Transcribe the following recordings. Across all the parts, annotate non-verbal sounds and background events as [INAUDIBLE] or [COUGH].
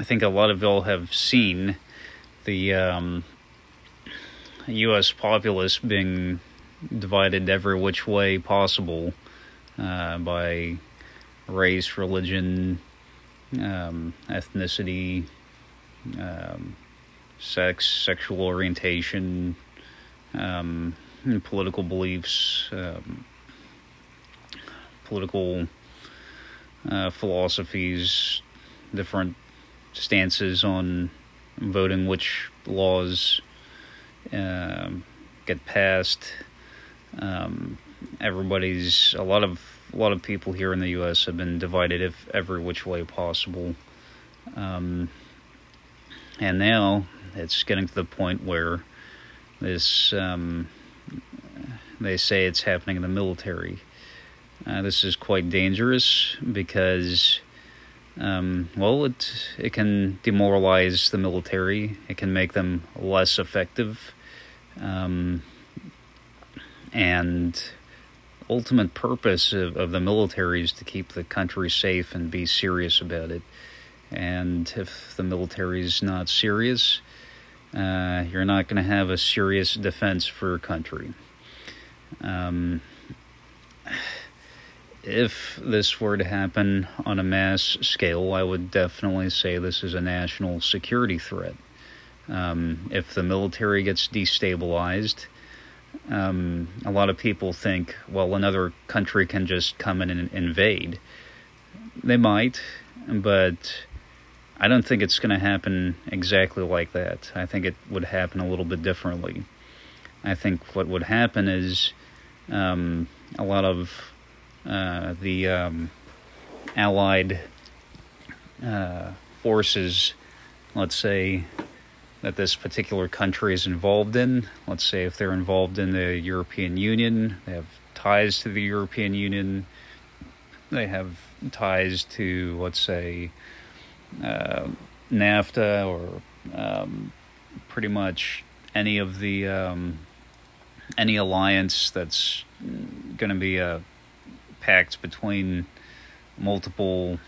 I think a lot of y'all have seen the um, U.S. populace being divided every which way possible uh, by race, religion, um, ethnicity, um, sex, sexual orientation, um, political beliefs, um, political uh, philosophies, different stances on voting which laws uh, get passed. Um, everybody's a lot of a lot of people here in the U.S. have been divided if every which way possible, um, and now it's getting to the point where this um, they say it's happening in the military. Uh, this is quite dangerous because, um, well, it it can demoralize the military. It can make them less effective, um, and ultimate purpose of, of the military is to keep the country safe and be serious about it. And if the military is not serious, uh, you're not going to have a serious defense for your country. Um, if this were to happen on a mass scale, I would definitely say this is a national security threat. Um, if the military gets destabilized, um, a lot of people think, well, another country can just come in and invade. They might, but I don't think it's going to happen exactly like that. I think it would happen a little bit differently. I think what would happen is um, a lot of uh, the um, Allied uh, forces, let's say, that this particular country is involved in. Let's say if they're involved in the European Union, they have ties to the European Union, they have ties to, let's say, uh, NAFTA or um, pretty much any of the um, any alliance that's going to be a between multiple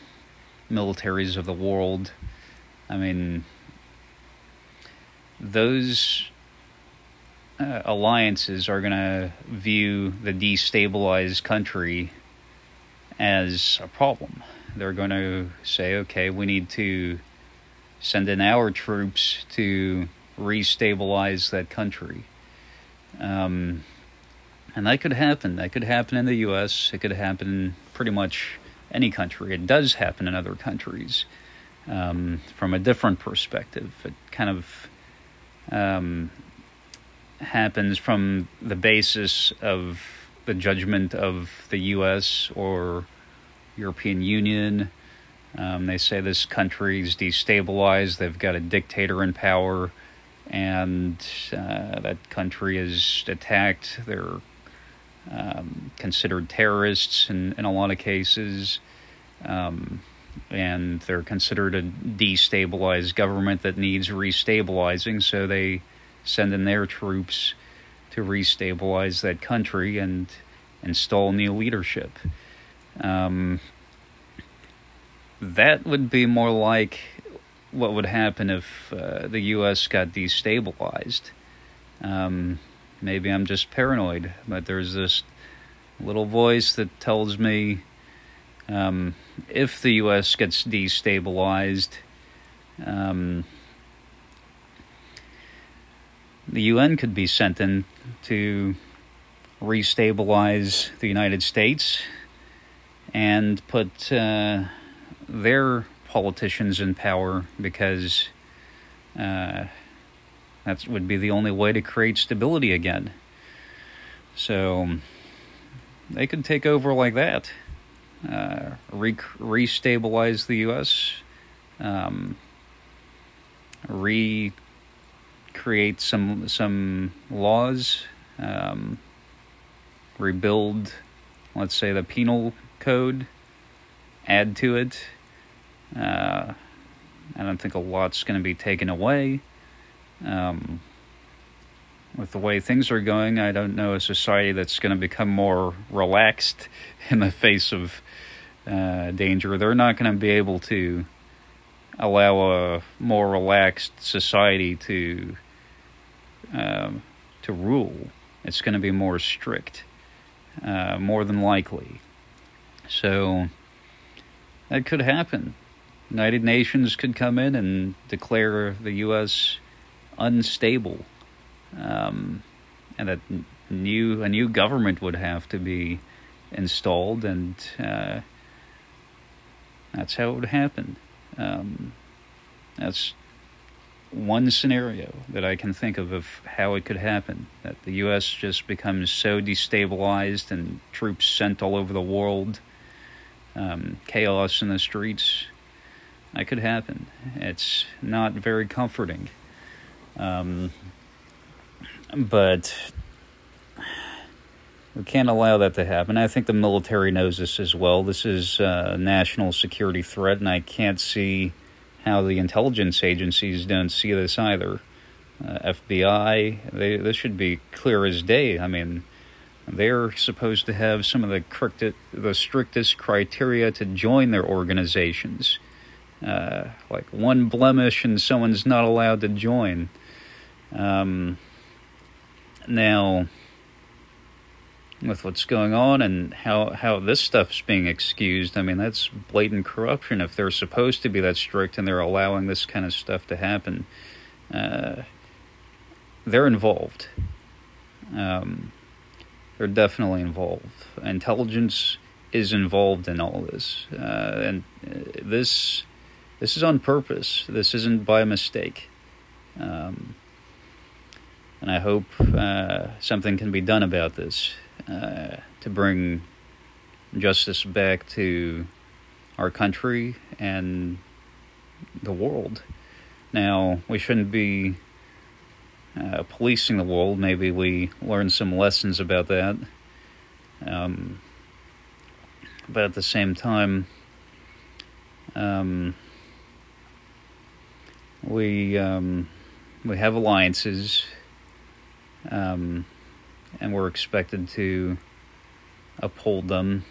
militaries of the world. I mean, those uh, alliances are going to view the destabilized country as a problem. They're going to say, okay, we need to send in our troops to restabilize that country. Um, and that could happen. That could happen in the U.S., it could happen in pretty much any country. It does happen in other countries um, from a different perspective. It kind of um, happens from the basis of the judgment of the U.S. or European Union. Um, they say this country is destabilized. They've got a dictator in power, and uh, that country is attacked. They're um, considered terrorists in, in a lot of cases. Um, and they're considered a destabilized government that needs restabilizing, so they send in their troops to restabilize that country and install new leadership. Um, that would be more like what would happen if uh, the U.S. got destabilized. Um, maybe I'm just paranoid, but there's this little voice that tells me um, if the U.S. gets destabilized, um, the UN could be sent in to restabilize the United States and put uh, their politicians in power because uh, that would be the only way to create stability again. So they could take over like that, uh, re- restabilize the U.S., um, recreate some some laws, um, rebuild, let's say the penal code, add to it. Uh, I don't think a lot's going to be taken away. Um, with the way things are going, I don't know a society that's going to become more relaxed [LAUGHS] in the face of uh, danger. They're not going to be able to allow a more relaxed society to um, to rule. It's going to be more strict, uh, more than likely. So that could happen. United Nations could come in and declare the U.S. unstable, um, and that new a new government would have to be installed, and uh, that's how it would happen. Um, that's one scenario that I can think of of how it could happen. That the U.S. just becomes so destabilized and troops sent all over the world, um, chaos in the streets. That could happen. It's not very comforting. Um, but we can't allow that to happen. I think the military knows this as well. This is a national security threat, and I can't see how the intelligence agencies don't see this either. Uh, FBI, they, this should be clear as day. I mean, they're supposed to have some of the, the strictest criteria to join their organizations. Uh, like one blemish and someone's not allowed to join. Um, now, with what's going on and how how this stuff's being excused. I mean, that's blatant corruption. If they're supposed to be that strict and they're allowing this kind of stuff to happen, uh, they're involved. Um, they're definitely involved. Intelligence is involved in all this, uh, and uh, this this is on purpose. This isn't by mistake. Um, and I hope uh, something can be done about this. Uh, to bring justice back to our country and the world. Now, we shouldn't be uh, policing the world. Maybe we learn some lessons about that. Um, but at the same time, um, we um, we have alliances. Um, and we're expected to uphold them.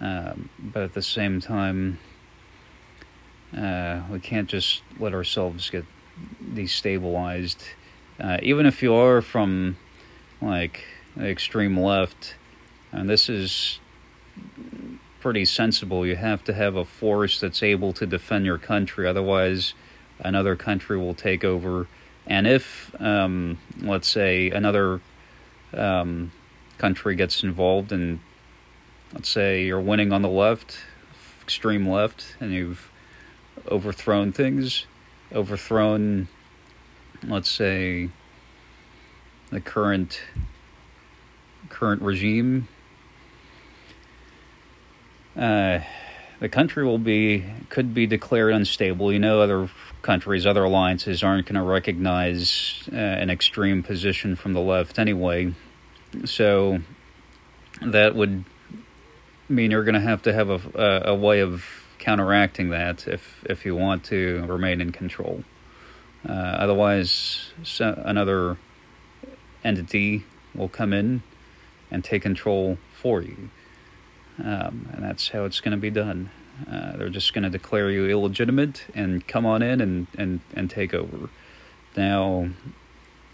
Um, but at the same time, uh, we can't just let ourselves get destabilized. Uh, even if you are from like the extreme left, and this is pretty sensible, you have to have a force that's able to defend your country. Otherwise, another country will take over. And if, um, let's say, another um, country gets involved and let's say you're winning on the left, extreme left, and you've overthrown things, overthrown, let's say, the current current regime. Uh, the country will be could be declared unstable. You know, other countries, other alliances aren't going to recognize uh, an extreme position from the left anyway. So that would mean you're going to have to have a, a, a, way of counteracting that if if you want to remain in control. Uh, otherwise, so another entity will come in and take control for you, um, and that's how it's going to be done. Uh, they're just going to declare you illegitimate and come on in and, and, and take over. Now,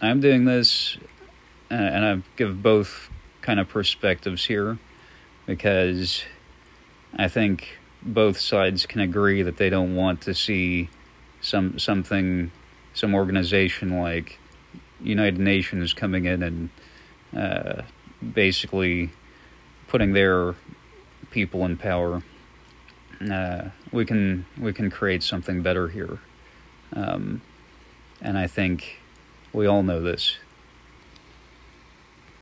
I'm doing this uh, and I give both kind of perspectives here because I think both sides can agree that they don't want to see some something some organization like United Nations coming in and uh, basically putting their people in power. Uh, we can we can create something better here, um, and I think we all know this.